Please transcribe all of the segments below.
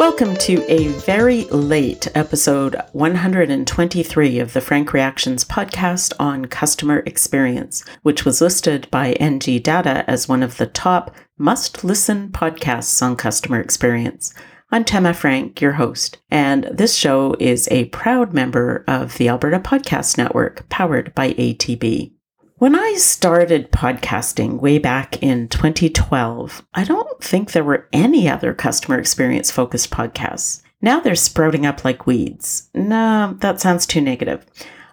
Welcome to a very late episode 123 of the Frank Reactions podcast on customer experience, which was listed by NG Data as one of the top must listen podcasts on customer experience. I'm Tema Frank, your host, and this show is a proud member of the Alberta Podcast Network, powered by ATB. When I started podcasting way back in 2012, I don't think there were any other customer experience focused podcasts. Now they're sprouting up like weeds. No, that sounds too negative.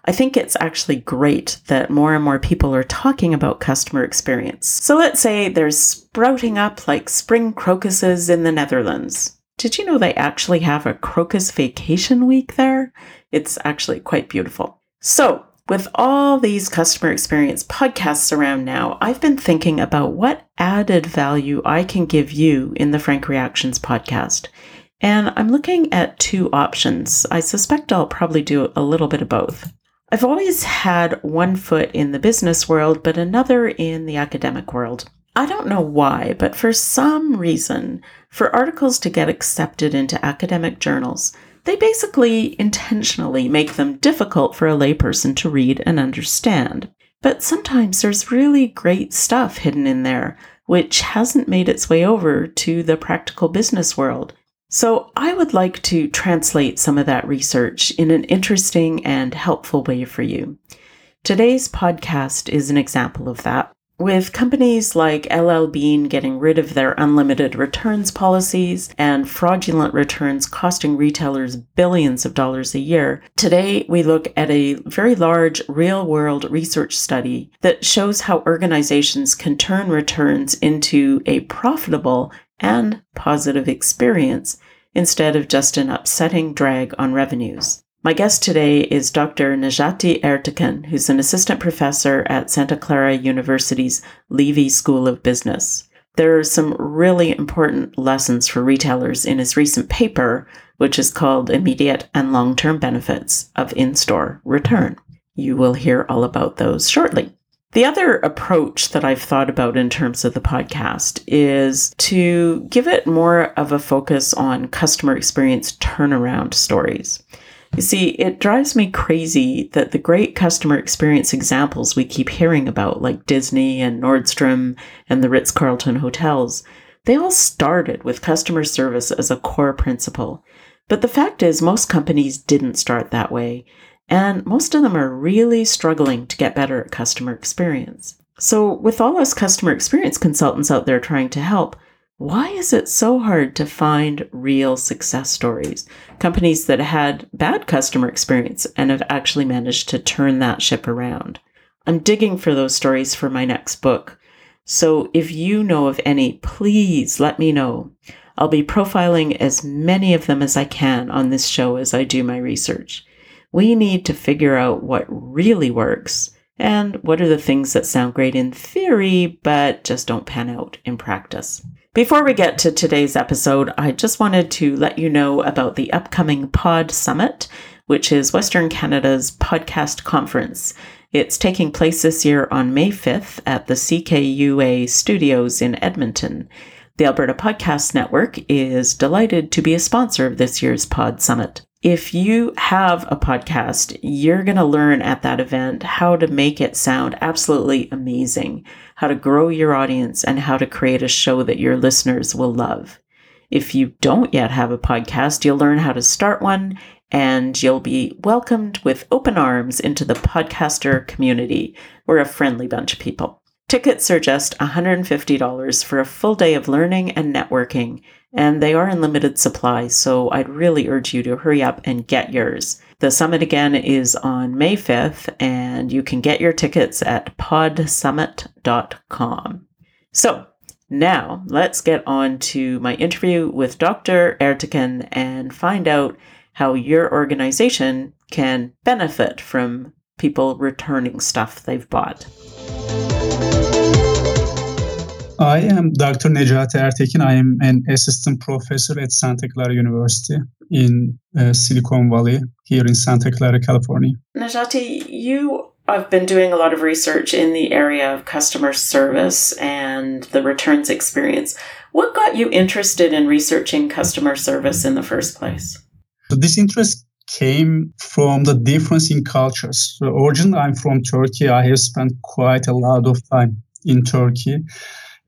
I think it's actually great that more and more people are talking about customer experience. So let's say they're sprouting up like spring crocuses in the Netherlands. Did you know they actually have a crocus vacation week there? It's actually quite beautiful. So, with all these customer experience podcasts around now, I've been thinking about what added value I can give you in the Frank Reactions podcast. And I'm looking at two options. I suspect I'll probably do a little bit of both. I've always had one foot in the business world, but another in the academic world. I don't know why, but for some reason, for articles to get accepted into academic journals, they basically intentionally make them difficult for a layperson to read and understand. But sometimes there's really great stuff hidden in there, which hasn't made its way over to the practical business world. So I would like to translate some of that research in an interesting and helpful way for you. Today's podcast is an example of that. With companies like LL Bean getting rid of their unlimited returns policies and fraudulent returns costing retailers billions of dollars a year, today we look at a very large real world research study that shows how organizations can turn returns into a profitable and positive experience instead of just an upsetting drag on revenues. My guest today is Dr. Necati Ertekin, who's an assistant professor at Santa Clara University's Leavey School of Business. There are some really important lessons for retailers in his recent paper, which is called Immediate and Long Term Benefits of In Store Return. You will hear all about those shortly. The other approach that I've thought about in terms of the podcast is to give it more of a focus on customer experience turnaround stories. You see, it drives me crazy that the great customer experience examples we keep hearing about, like Disney and Nordstrom and the Ritz Carlton hotels, they all started with customer service as a core principle. But the fact is, most companies didn't start that way, and most of them are really struggling to get better at customer experience. So, with all us customer experience consultants out there trying to help, why is it so hard to find real success stories? Companies that had bad customer experience and have actually managed to turn that ship around. I'm digging for those stories for my next book. So if you know of any, please let me know. I'll be profiling as many of them as I can on this show as I do my research. We need to figure out what really works and what are the things that sound great in theory but just don't pan out in practice. Before we get to today's episode, I just wanted to let you know about the upcoming Pod Summit, which is Western Canada's podcast conference. It's taking place this year on May 5th at the CKUA studios in Edmonton. The Alberta Podcast Network is delighted to be a sponsor of this year's Pod Summit. If you have a podcast, you're going to learn at that event how to make it sound absolutely amazing, how to grow your audience, and how to create a show that your listeners will love. If you don't yet have a podcast, you'll learn how to start one and you'll be welcomed with open arms into the podcaster community. We're a friendly bunch of people. Tickets are just $150 for a full day of learning and networking, and they are in limited supply, so I'd really urge you to hurry up and get yours. The summit again is on May 5th, and you can get your tickets at podsummit.com. So, now let's get on to my interview with Dr. Ertekin and find out how your organization can benefit from people returning stuff they've bought. I am Dr. Necati Ertekin. I am an assistant professor at Santa Clara University in uh, Silicon Valley, here in Santa Clara, California. Necati, you I've been doing a lot of research in the area of customer service and the returns experience. What got you interested in researching customer service in the first place? So this interest came from the difference in cultures. So originally, I'm from Turkey. I have spent quite a lot of time in Turkey.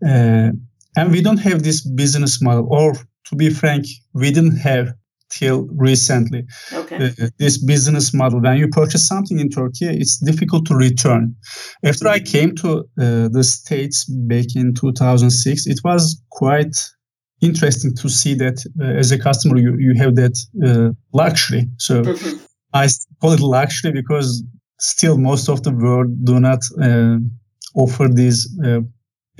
Uh, and we don't have this business model, or to be frank, we didn't have till recently. Okay. Uh, this business model, when you purchase something in Turkey, it's difficult to return. After I came to uh, the States back in 2006, it was quite interesting to see that uh, as a customer, you, you have that uh, luxury. So mm-hmm. I call it luxury because still most of the world do not uh, offer these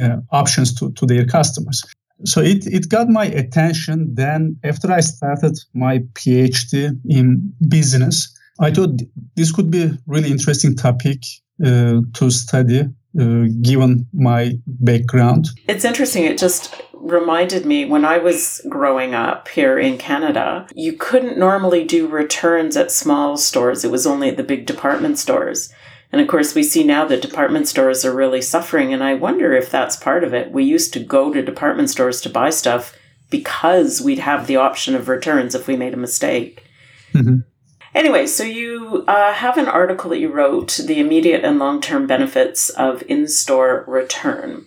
uh, options to, to their customers. So it, it got my attention then after i started my phd in business. I thought this could be a really interesting topic uh, to study uh, given my background. It's interesting. It just reminded me when i was growing up here in canada you couldn't normally do returns at small stores. It was only at the big department stores and of course, we see now that department stores are really suffering, and I wonder if that's part of it. We used to go to department stores to buy stuff because we'd have the option of returns if we made a mistake. Mm-hmm. Anyway, so you uh, have an article that you wrote, The Immediate and Long Term Benefits of In Store Return.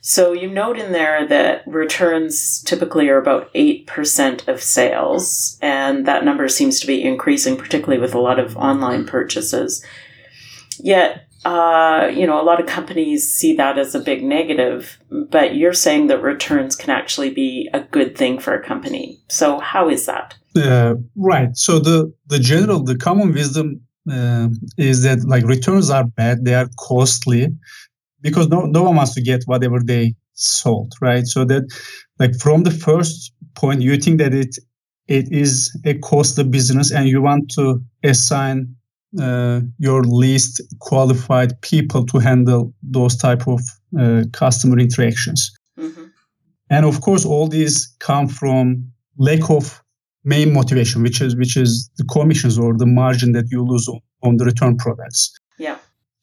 So you note in there that returns typically are about 8% of sales, and that number seems to be increasing, particularly with a lot of online purchases. Yet, uh, you know, a lot of companies see that as a big negative, but you're saying that returns can actually be a good thing for a company. So, how is that? Uh, right. So the the general, the common wisdom uh, is that like returns are bad, they are costly, because no no one wants to get whatever they sold, right? So that like from the first point, you think that it it is a costly business, and you want to assign uh, your least qualified people to handle those type of uh, customer interactions mm-hmm. and of course all these come from lack of main motivation which is which is the commissions or the margin that you lose on, on the return products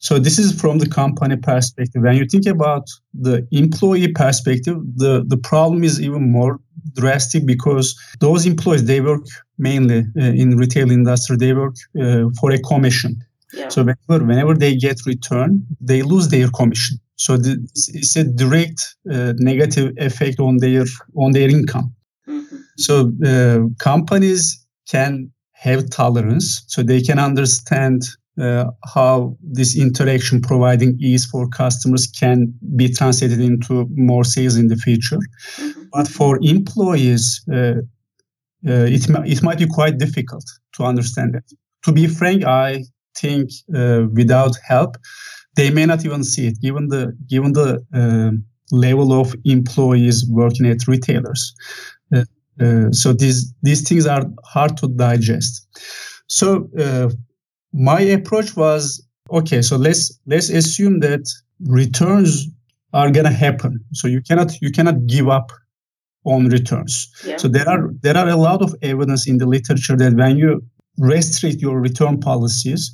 so this is from the company perspective. When you think about the employee perspective the the problem is even more drastic because those employees they work mainly uh, in retail industry. They work uh, for a commission. Yeah. so whenever, whenever they get return they lose their commission. So this is a direct uh, negative effect on their on their income. Mm-hmm. so uh, companies can have tolerance. So they can understand uh, how this interaction providing ease for customers can be translated into more sales in the future. Mm-hmm. But for employees, uh, uh, it, it might be quite difficult to understand it. To be frank, I think uh, without help, they may not even see it, given the given the uh, level of employees working at retailers. Uh, so these these things are hard to digest. So my approach was okay so let's let's assume that returns are going to happen. So you cannot you cannot give up on returns. Yeah. so there are there are a lot of evidence in the literature that when you restrict your return policies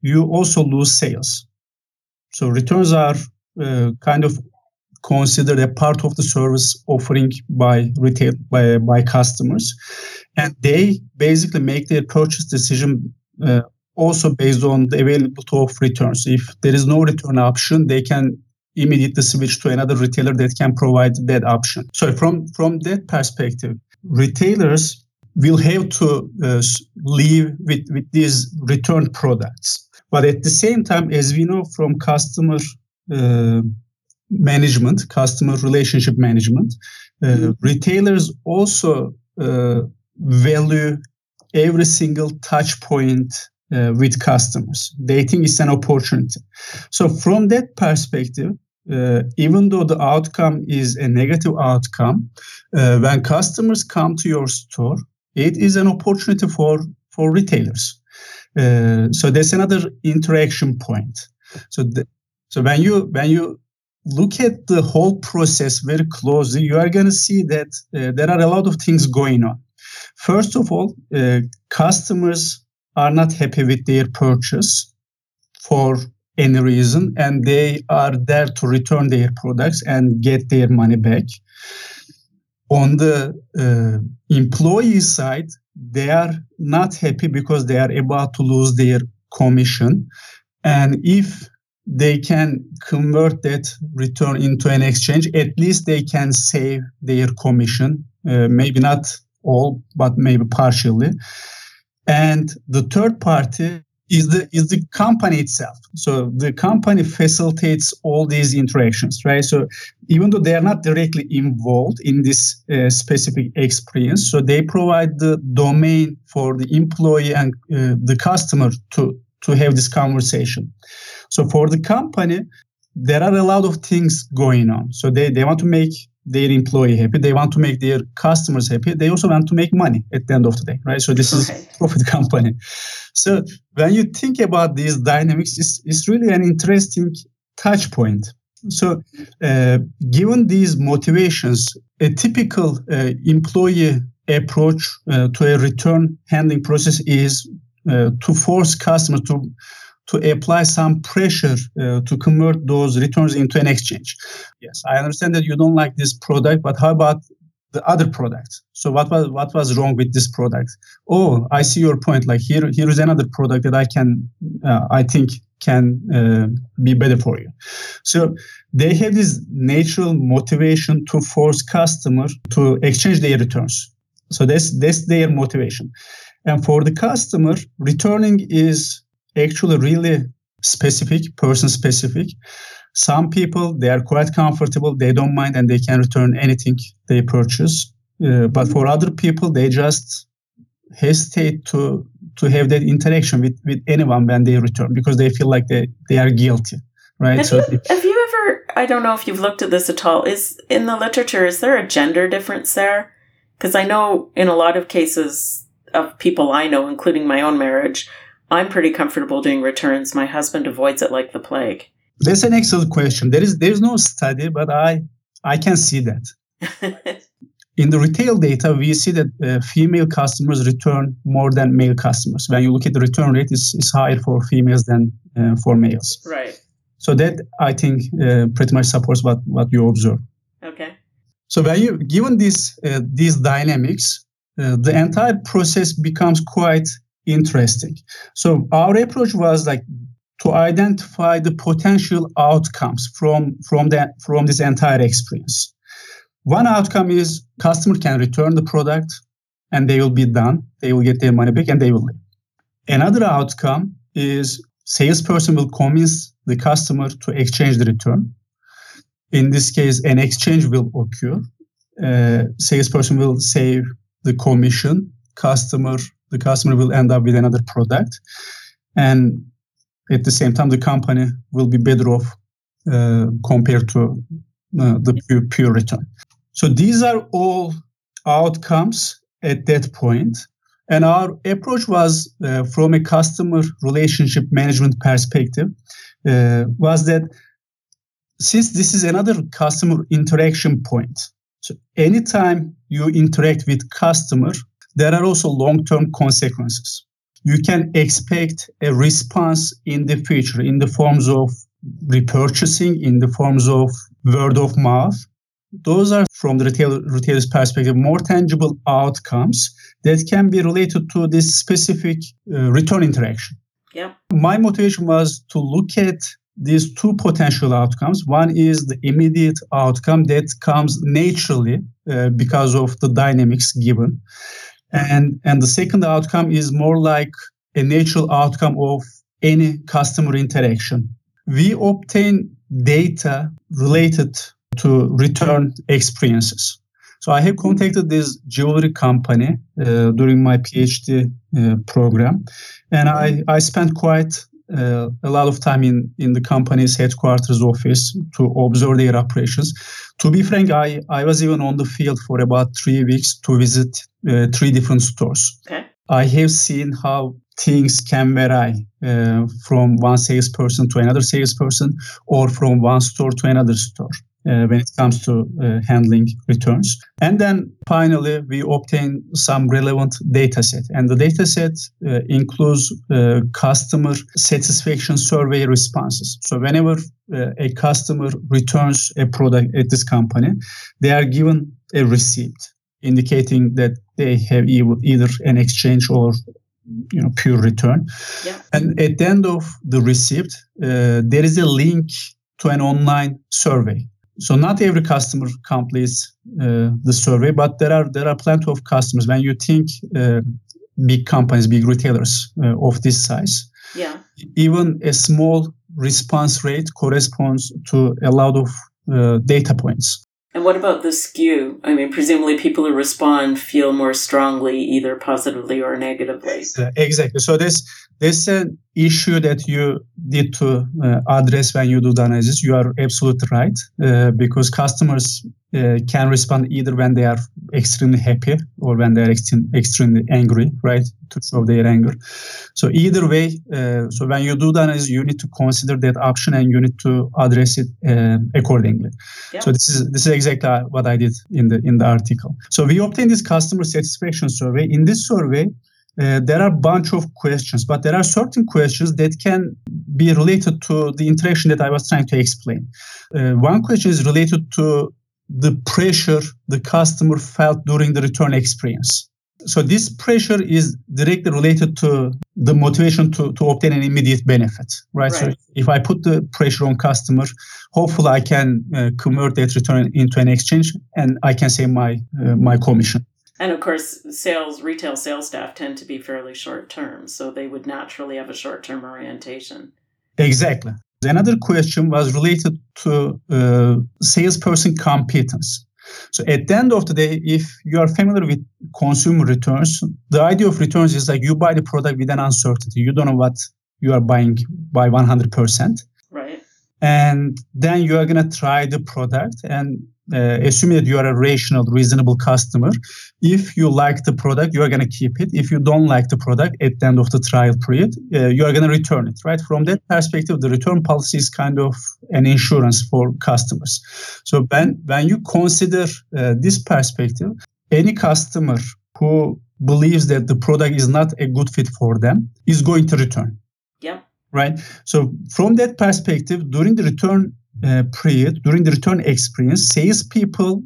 you also lose sales. So returns are uh, kind of considered a part of the service offering by retail by, by customers. And they basically make their purchase decision uh, also based on the availability of returns. If there is no return option, they can immediately switch to another retailer that can provide that option. So from from that perspective, retailers will have to uh, live with, with these return products. But at the same time, as we know from customer uh, management, customer relationship management, uh, mm-hmm. retailers also uh, value every single touch point uh, with customers. Think it's an opportunity. So from that perspective, uh, even though the outcome is a negative outcome, uh, when customers come to your store, it is an opportunity for for retailers. Uh, so that's another interaction point. So the, so when you when you look at the whole process very closely, you are going to see that uh, there are a lot of things going on. First of all, uh, customers are not happy with their purchase for any reason and they are there to return their products and get their money back. On the uh, employee side they are not happy because they are about to lose their commission. And if they can convert that return into an exchange at least they can save their commission uh, maybe not all but maybe partially and the third party is the is the company itself. So the company facilitates all these interactions right? So even though they are not directly involved in this uh, specific experience so they provide the domain for the employee and uh, the customer to to have this conversation. So for the company there are a lot of things going on. So they, they want to make their employee happy they want to make their customers happy they also want to make money at the end of the day right? So this okay. is profit company. So when you think about these dynamics it's, it's really an interesting touch point. So uh, given these motivations a typical uh, employee approach uh, to a return handling process is uh, to force customers to to apply some pressure uh, to convert those returns into an exchange. Yes, I understand that you don't like this product, but how about the other product? So what was what was wrong with this product? Oh, I see your point. Like here, here is another product that I can, uh, I think can uh, be better for you. So they have this natural motivation to force customers to exchange their returns. So that's that's their motivation. And for the customer, returning is actually really specific, person specific. Some people they are quite comfortable, they don't mind, and they can return anything they purchase. Uh, but for other people, they just hesitate to to have that interaction with with anyone when they return because they feel like they they are guilty, right? Have, so you, have you ever? I don't know if you've looked at this at all. Is in the literature is there a gender difference there? Because I know in a lot of cases of people I know, including my own marriage, I'm pretty comfortable doing returns. My husband avoids it like the plague. That's an excellent question. There is there is no study, but I I can see that. In the retail data, we see that uh, female customers return more than male customers. When you look at the return rate, it's, it's higher for females than uh, for males. Right. So that I think uh, pretty much supports what, what you observe. Okay. So when you given these uh, these dynamics, uh, the entire process becomes quite interesting. So our approach was like to identify the potential outcomes from from that from this entire experience. One outcome is customer can return the product and they will be done. They will get their money back and they will leave. Another outcome is salesperson will convince the customer to exchange the return. In this case, an exchange will occur. Uh, salesperson will save the commission. Customer the customer will end up with another product. And at the same time the company will be better off uh, compared to uh, the pure, pure return. So these are all outcomes at that point. And our approach was uh, from a customer relationship management perspective uh, was that since this is another customer interaction point so anytime you interact with customer there are also long term consequences. You can expect a response in the future in the forms of repurchasing, in the forms of word of mouth. Those are, from the retail, retailer's perspective, more tangible outcomes that can be related to this specific uh, return interaction. Yeah. My motivation was to look at these two potential outcomes. One is the immediate outcome that comes naturally uh, because of the dynamics given and and the second outcome is more like a natural outcome of any customer interaction. We obtain data related to return experiences. So i have contacted this jewelry company uh, during my phd uh, program and i i spent quite uh, a lot of time in, in the company's headquarters office to observe their operations. To be frank, I, I was even on the field for about three weeks to visit uh, three different stores. Okay. I have seen how things can vary uh, from one salesperson to another salesperson or from one store to another store. Uh, when it comes to uh, handling returns. And then finally, we obtain some relevant data set. And the data set uh, includes uh, customer satisfaction survey responses. So whenever uh, a customer returns a product at this company, they are given a receipt indicating that they have either an exchange or you know pure return yeah. and at the end of the receipt uh, there is a link to an online survey so not every customer completes uh, the survey but there are there are plenty of customers when you think uh, big companies big retailers uh, of this size yeah even a small response rate corresponds to a lot of uh, data points and what about the skew? I mean, presumably people who respond feel more strongly, either positively or negatively. Exactly. So this this an issue that you need to uh, address when you do the analysis. You are absolutely right uh, because customers uh, can respond either when they are extremely happy or when they are extreme, extremely angry, right, to show their anger. So either way, uh, so when you do the analysis, you need to consider that option and you need to address it uh, accordingly. Yeah. So this is this is exactly what I did in the in the article. So we obtained this customer satisfaction survey. In this survey, uh, there are a bunch of questions, but there are certain questions that can be related to the interaction that I was trying to explain. Uh, one question is related to the pressure the customer felt during the return experience. So this pressure is directly related to the motivation to, to obtain an immediate benefit, right? right? So if I put the pressure on customer, hopefully I can uh, convert that return into an exchange and I can save my uh, my commission. And of course, sales, retail sales staff tend to be fairly short term, so they would naturally have a short term orientation. Exactly. Another question was related to uh, salesperson competence. So at the end of the day, if you are familiar with consumer returns, the idea of returns is like you buy the product with an uncertainty. You don't know what you are buying by 100%. Right. And then you are going to try the product. And uh, assuming that you are a rational, reasonable customer, if you like the product, you are going to keep it. If you don't like the product at the end of the trial period, uh, you are going to return it, right? From that perspective, the return policy is kind of an insurance for customers. So when, when you consider uh, this perspective, any customer who believes that the product is not a good fit for them is going to return. Yeah. Right. So from that perspective, during the return period, during the return experience, salespeople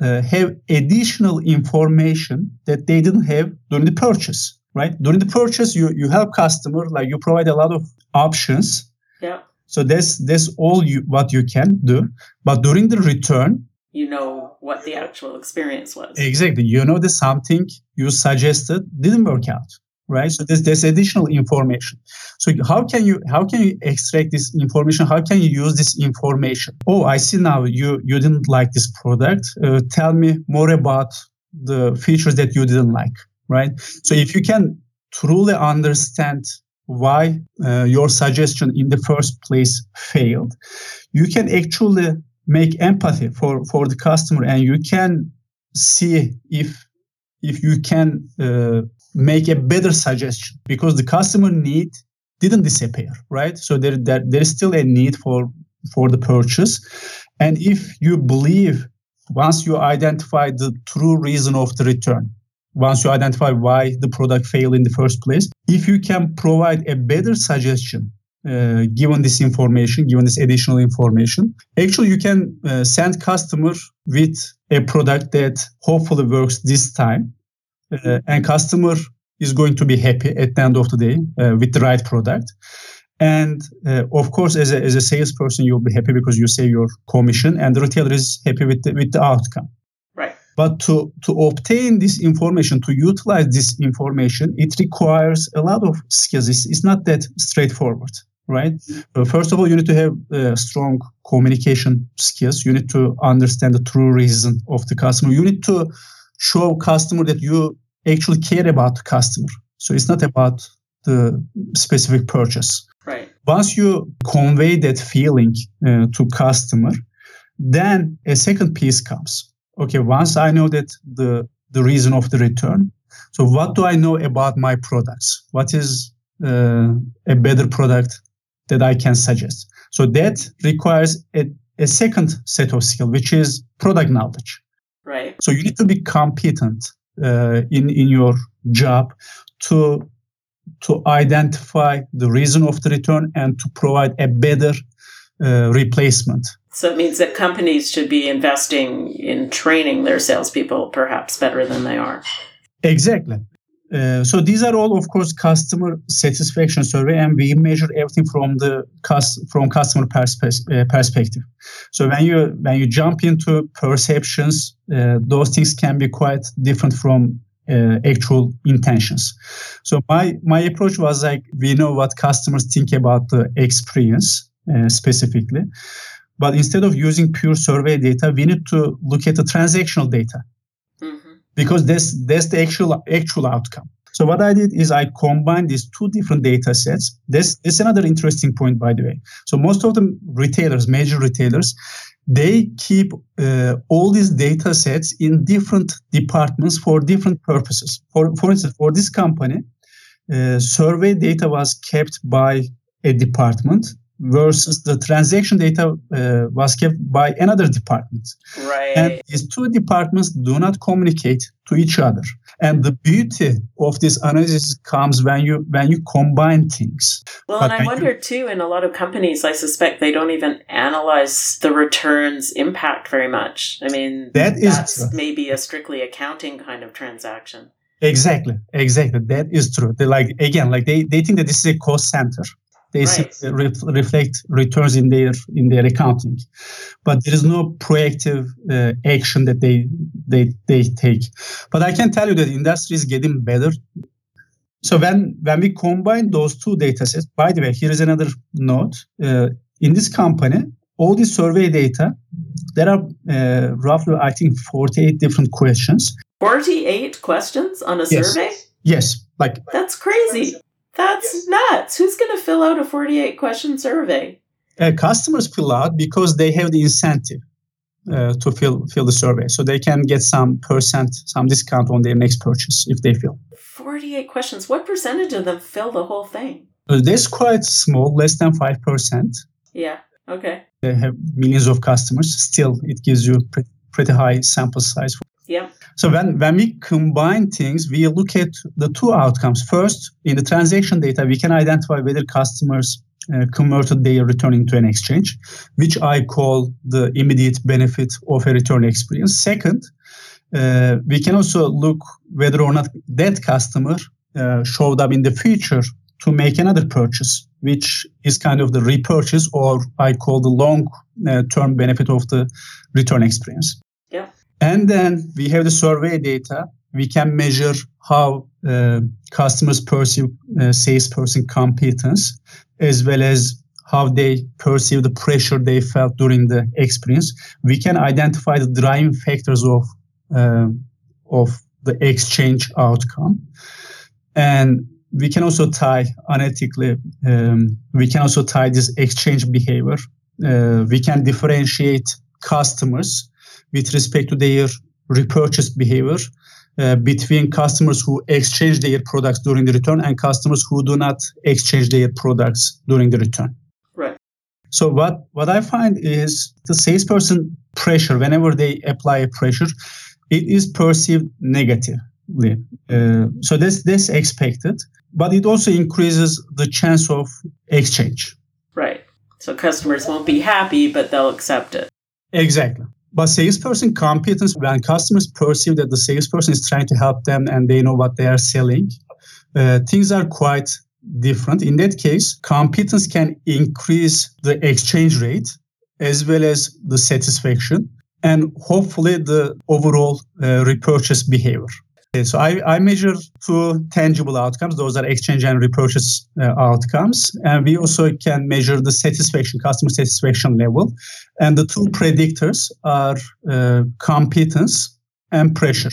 uh, have additional information that they didn't have during the purchase. Right during the purchase, you you help customer like you provide a lot of options. Yeah. So that's that's all you what you can do. But during the return, you know what the actual experience was. Exactly. You know that something you suggested didn't work out right? So there's, there's additional information. So how can you how can you extract this information? How can you use this information? Oh i see now you you didn't like this product. Uh, tell me more about the features that you didn't like right? So if you can truly understand why uh, your suggestion in the first place failed you can actually make empathy for for the customer and you can see if if you can uh, make a better suggestion because the customer need didn't disappear, right? So there, there, there is still a need for for the purchase, and if you believe once you identify the true reason of the return, once you identify why the product failed in the first place, if you can provide a better suggestion uh, given this information, given this additional information, actually you can uh, send customer with a product that hopefully works this time uh, and customer is going to be happy at the end of the day uh, with the right product. And uh, of course, as a, as a salesperson, you'll be happy because you save your commission, and the retailer is happy with the, with the outcome. Right. But to, to obtain this information, to utilize this information, it requires a lot of skills. It's, it's not that straightforward, right? Mm-hmm. first of all, you need to have uh, strong communication skills. You need to understand the true reason of the customer. You need to show customer that you actually care about the customer. So it's not about the specific purchase. Right. Once you convey that feeling uh, to customer, then a second piece comes. Okay, once I know that the the reason of the return, so what do I know about my products? What is uh, a better product that I can suggest? So that requires a, a second set of skill, which is product knowledge. Right. So you need to be competent uh, in in your job to to identify the reason of the return and to provide a better uh, replacement. So it means that companies should be investing in training their salespeople perhaps better than they are. Exactly. Uh, so these are all, of course, customer satisfaction survey, and we measure everything from the cost, from customer perspe- uh, perspective. So when you when you jump into perceptions, uh, those things can be quite different from uh, actual intentions. So my my approach was like we know what customers think about the experience uh, specifically, but instead of using pure survey data, we need to look at the transactional data. Because that's that's the actual actual outcome. So what I did is I combined these two different data sets. This is another interesting point, by the way. So most of the retailers, major retailers, they keep uh, all these data sets in different departments for different purposes. For, for instance, for this company, uh, survey data was kept by a department versus the transaction data uh, was kept by another department. Right. And these two departments do not communicate to each other. And the beauty of this analysis comes when you when you combine things. Well, but and I wonder you, too, in a lot of companies, I suspect they don't even analyze the returns impact very much. I mean, that that's is maybe a strictly accounting kind of transaction. Exactly, exactly. That is true. They like again, like they, they think that this is a cost center they right. re- reflect returns in their in their accounting. But there is no proactive uh, action that they they they take. But i can tell you that industry is getting better. So when when we combine those two data sets by the way here is another note uh, in this company all the survey data there are uh, roughly i think 48 different questions. 48 questions on a yes. survey? Yes like that's crazy that's nuts. Who's going to fill out a 48 question survey? Uh, customers fill out because they have the incentive uh, to fill fill the survey, so they can get some percent, some discount on their next purchase if they fill. 48 questions. What percentage of them fill the whole thing? Uh, that's quite small, less than five percent. Yeah. Okay. They have millions of customers. Still, it gives you pretty, pretty high sample size. Yeah. So when, when we combine things, we look at the two outcomes. First, in the transaction data, we can identify whether customers uh, converted their return into an exchange, which I call the immediate benefit of a return experience. Second, uh, we can also look whether or not that customer uh, showed up in the future to make another purchase, which is kind of the repurchase, or I call the long uh, term benefit of the return experience. And then we have the survey data. We can measure how uh, customers perceive uh, salesperson competence, as well as how they perceive the pressure they felt during the experience. We can identify the driving factors of uh, of the exchange outcome, and we can also tie analytically. Um, we can also tie this exchange behavior. Uh, we can differentiate customers with respect to their repurchase behavior uh, between customers who exchange their products during the return and customers who do not exchange their products during the return. Right. So what, what I find is the salesperson pressure, whenever they apply a pressure, it is perceived negatively. Uh, so that's, that's expected, but it also increases the chance of exchange. Right. So customers won't be happy, but they'll accept it. Exactly. But salesperson competence, when customers perceive that the salesperson is trying to help them and they know what they are selling, uh, things are quite different. In that case, competence can increase the exchange rate as well as the satisfaction and hopefully the overall uh, repurchase behavior. So I, I, measure two tangible outcomes. Those are exchange and repurchase uh, outcomes. And we also can measure the satisfaction, customer satisfaction level. And the two predictors are uh, competence and pressure.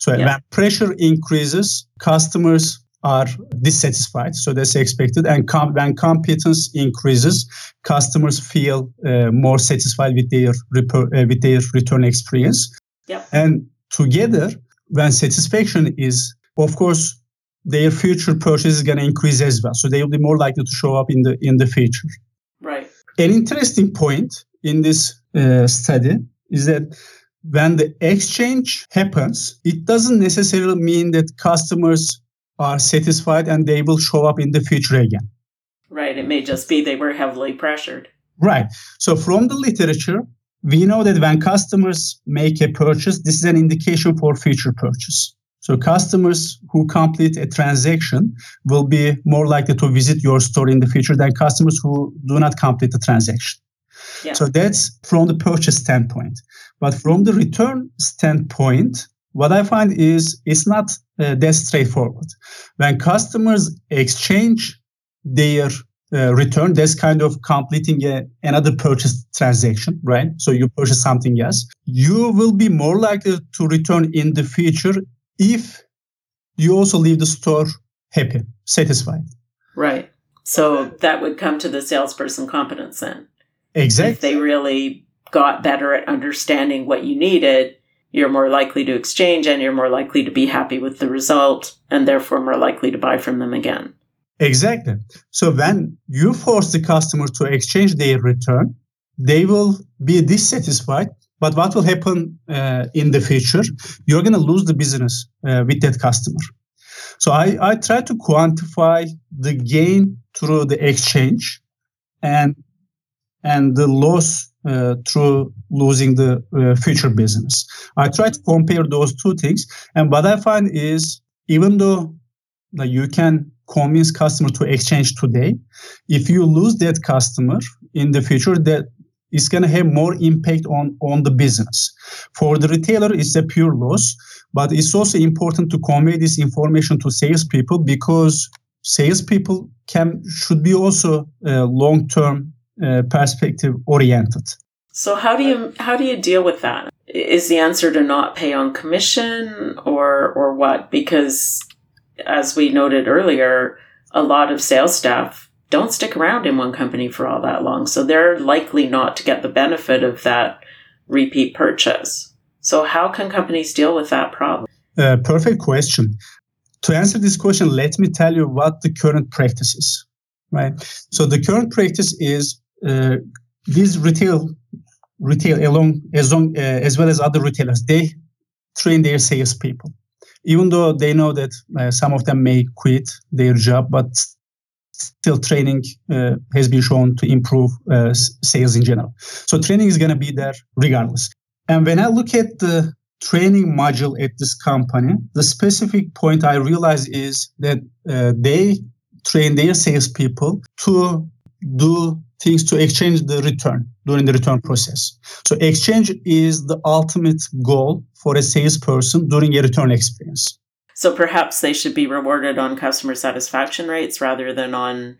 So yeah. when pressure increases, customers are dissatisfied. So that's expected. And com- when competence increases, customers feel uh, more satisfied with their, rep- uh, with their return experience. Yep. And together, when satisfaction is, of course, their future purchase is going to increase as well. So they will be more likely to show up in the in the future. Right. An interesting point in this uh, study is that when the exchange happens, it doesn't necessarily mean that customers are satisfied and they will show up in the future again. Right. It may just be they were heavily pressured. Right. So from the literature, we know that when customers make a purchase, this is an indication for future purchase. So customers who complete a transaction will be more likely to visit your store in the future than customers who do not complete the transaction. Yeah. So that's from the purchase standpoint. But from the return standpoint, what I find is it's not uh, that straightforward. When customers exchange their uh, return, that's kind of completing a, another purchase transaction, right? So you purchase something else. You will be more likely to return in the future if you also leave the store happy, satisfied. Right. So that would come to the salesperson competence then. Exactly. If they really got better at understanding what you needed, you're more likely to exchange and you're more likely to be happy with the result and therefore more likely to buy from them again. Exactly. So when you force the customer to exchange their return, they will be dissatisfied. But what will happen uh, in the future? You're going to lose the business uh, with that customer. So I, I try to quantify the gain through the exchange and and the loss uh, through losing the uh, future business. I try to compare those two things, and what I find is even though like, you can convince customer to exchange today, if you lose that customer in the future, that is going to have more impact on on the business. For the retailer, it's a pure loss, but it's also important to convey this information to salespeople because salespeople can should be also uh, long term uh, perspective oriented. So how do you how do you deal with that? Is the answer to not pay on commission or or what? Because as we noted earlier, a lot of sales staff don't stick around in one company for all that long, so they're likely not to get the benefit of that repeat purchase. So how can companies deal with that problem? Uh, perfect question. To answer this question, let me tell you what the current practice is. Right. So the current practice is uh, these retail retail along as long uh, as well as other retailers they train their salespeople even though they know that uh, some of them may quit their job but still training uh, has been shown to improve uh, sales in general. So training is going to be there regardless. And when i look at the training module at this company the specific point i realize is that uh, they train their salespeople to do things to exchange the return during the return process. So exchange is the ultimate goal for a salesperson during a return experience. So perhaps they should be rewarded on customer satisfaction rates rather than on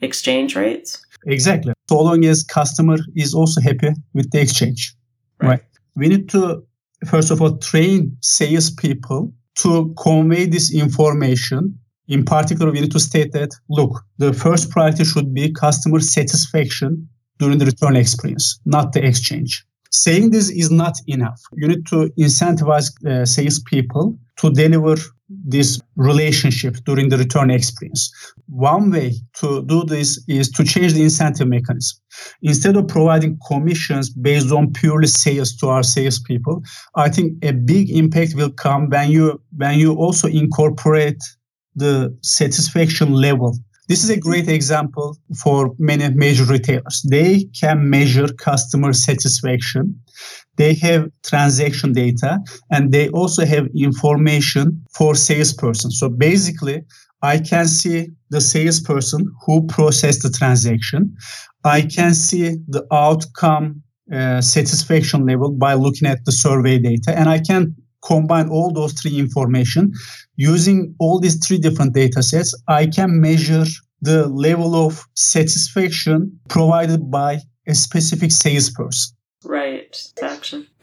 exchange rates. Exactly. So long as customer is also happy with the exchange. Right. right. We need to first of all train salespeople to convey this information in particular, we need to state that look, the first priority should be customer satisfaction during the return experience, not the exchange. Saying this is not enough. You need to incentivize uh, salespeople to deliver this relationship during the return experience. One way to do this is to change the incentive mechanism. Instead of providing commissions based on purely sales to our salespeople, I think a big impact will come when you when you also incorporate the satisfaction level. This is a great example for many major retailers. They can measure customer satisfaction. They have transaction data and they also have information for salesperson. So basically, I can see the salesperson who processed the transaction. I can see the outcome uh, satisfaction level by looking at the survey data and I can combine all those three information using all these three different data sets i can measure the level of satisfaction provided by a specific salesperson. Right.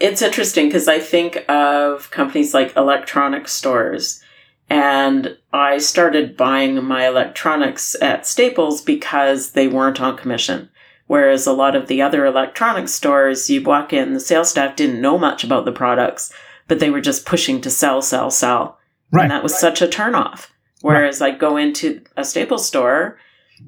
It's interesting because i think of companies like electronic stores and i started buying my electronics at staples because they weren't on commission. Whereas a lot of the other electronic stores, you walk in, the sales staff didn't know much about the products but they were just pushing to sell, sell, sell. Right. And that was right. such a turnoff. Whereas right. I go into a Staples store,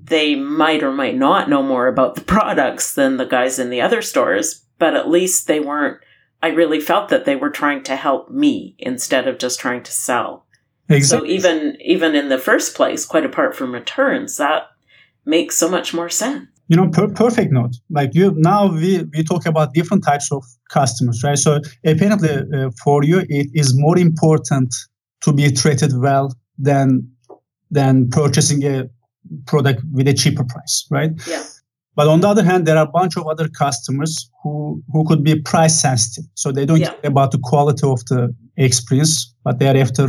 they might or might not know more about the products than the guys in the other stores, but at least they weren't, I really felt that they were trying to help me instead of just trying to sell. Exactly. So even, even in the first place, quite apart from returns, that makes so much more sense. You know, per- perfect note. Like you now, we we talk about different types of customers, right? So apparently, uh, for you, it is more important to be treated well than than purchasing a product with a cheaper price, right? Yeah. But on the other hand, there are a bunch of other customers who, who could be price sensitive. So they don't yeah. care about the quality of the experience, but they are after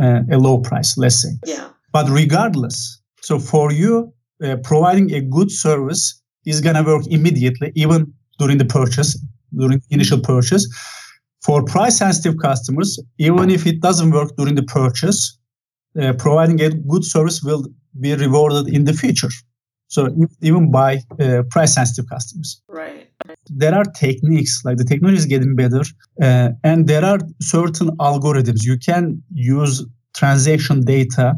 uh, a low price, let's say. Yeah. But regardless, so for you, uh, providing a good service is going to work immediately, even during the purchase, during initial purchase. For price sensitive customers, even if it doesn't work during the purchase, uh, providing a good service will be rewarded in the future. So even by uh, price sensitive customers. Right. There are techniques like the technology is getting better, uh, and there are certain algorithms you can use transaction data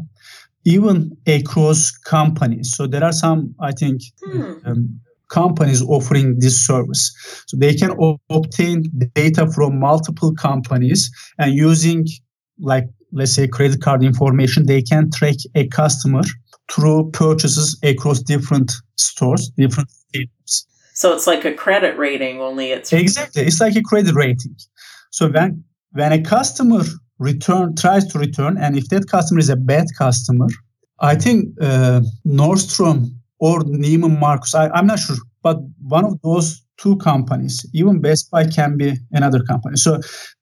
even across companies. So there are some, I think, hmm. um, companies offering this service. So they can o- obtain data from multiple companies and using like let's say credit card information, they can track a customer through purchases across different stores, different stores. So it's like a credit rating, only it's exactly it's like a credit rating. So when when a customer return tries to return, and if that customer is a bad customer, I think uh, Nordstrom or Neiman Marcus, I, I'm not sure, but one of those two companies, even Best Buy can be another company. So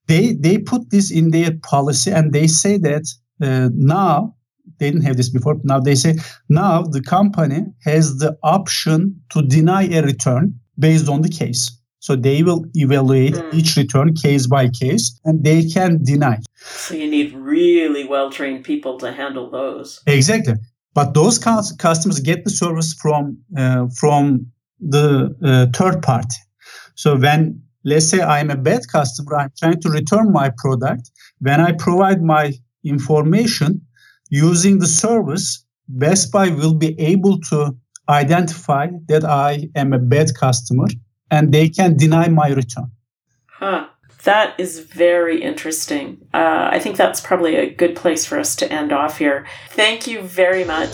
they they put this in their policy and they say that uh, now they didn't have this before. Now they say now the company has the option to deny a return based on the case. So they will evaluate mm. each return case by case and they can deny. So you need really well trained people to handle those. Exactly. But those customers get the service from uh, from the uh, third party. So when let's say I'm a bad customer, I'm trying to return my product. When I provide my information using the service, Best Buy will be able to identify that I am a bad customer and they can deny my return. Huh. That is very interesting. Uh, I think that's probably a good place for us to end off here. Thank you very much.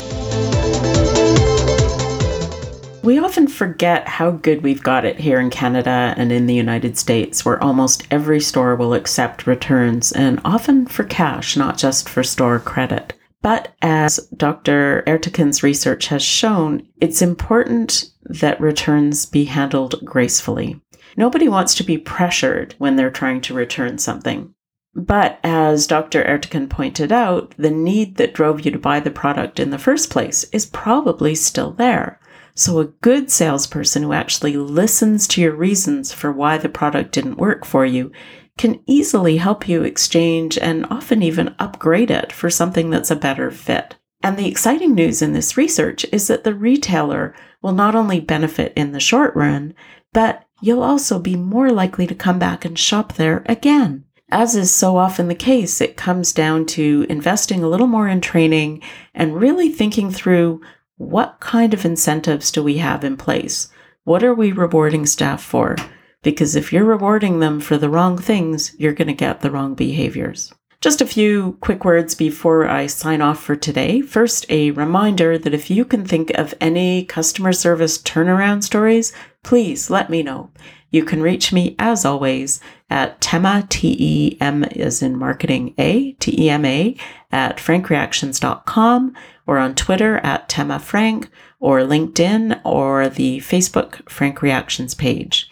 We often forget how good we've got it here in Canada and in the United States, where almost every store will accept returns, and often for cash, not just for store credit. But as Dr. Ertekin's research has shown, it's important that returns be handled gracefully. Nobody wants to be pressured when they're trying to return something. But as Dr. Ertekin pointed out, the need that drove you to buy the product in the first place is probably still there. So, a good salesperson who actually listens to your reasons for why the product didn't work for you can easily help you exchange and often even upgrade it for something that's a better fit. And the exciting news in this research is that the retailer will not only benefit in the short run, but you'll also be more likely to come back and shop there again. As is so often the case, it comes down to investing a little more in training and really thinking through what kind of incentives do we have in place? What are we rewarding staff for? Because if you're rewarding them for the wrong things, you're going to get the wrong behaviors. Just a few quick words before I sign off for today. First, a reminder that if you can think of any customer service turnaround stories, please let me know. You can reach me as always at Tema, T E M as in marketing A, T E M A, at frankreactions.com or on Twitter at Tema Frank or LinkedIn or the Facebook Frank Reactions page.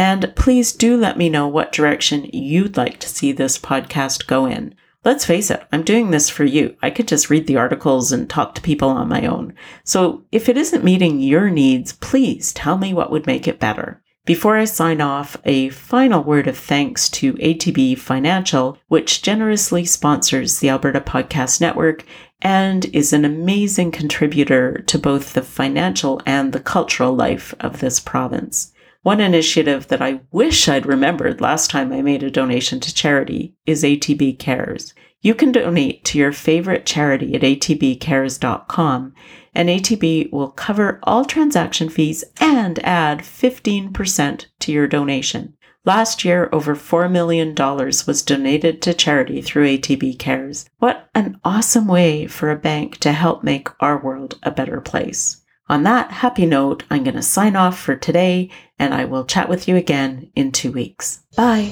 And please do let me know what direction you'd like to see this podcast go in. Let's face it, I'm doing this for you. I could just read the articles and talk to people on my own. So if it isn't meeting your needs, please tell me what would make it better. Before I sign off, a final word of thanks to ATB Financial, which generously sponsors the Alberta Podcast Network and is an amazing contributor to both the financial and the cultural life of this province. One initiative that I wish I'd remembered last time I made a donation to charity is ATB Cares. You can donate to your favorite charity at atbcares.com, and ATB will cover all transaction fees and add 15% to your donation. Last year, over $4 million was donated to charity through ATB Cares. What an awesome way for a bank to help make our world a better place. On that happy note, I'm going to sign off for today and I will chat with you again in two weeks. Bye.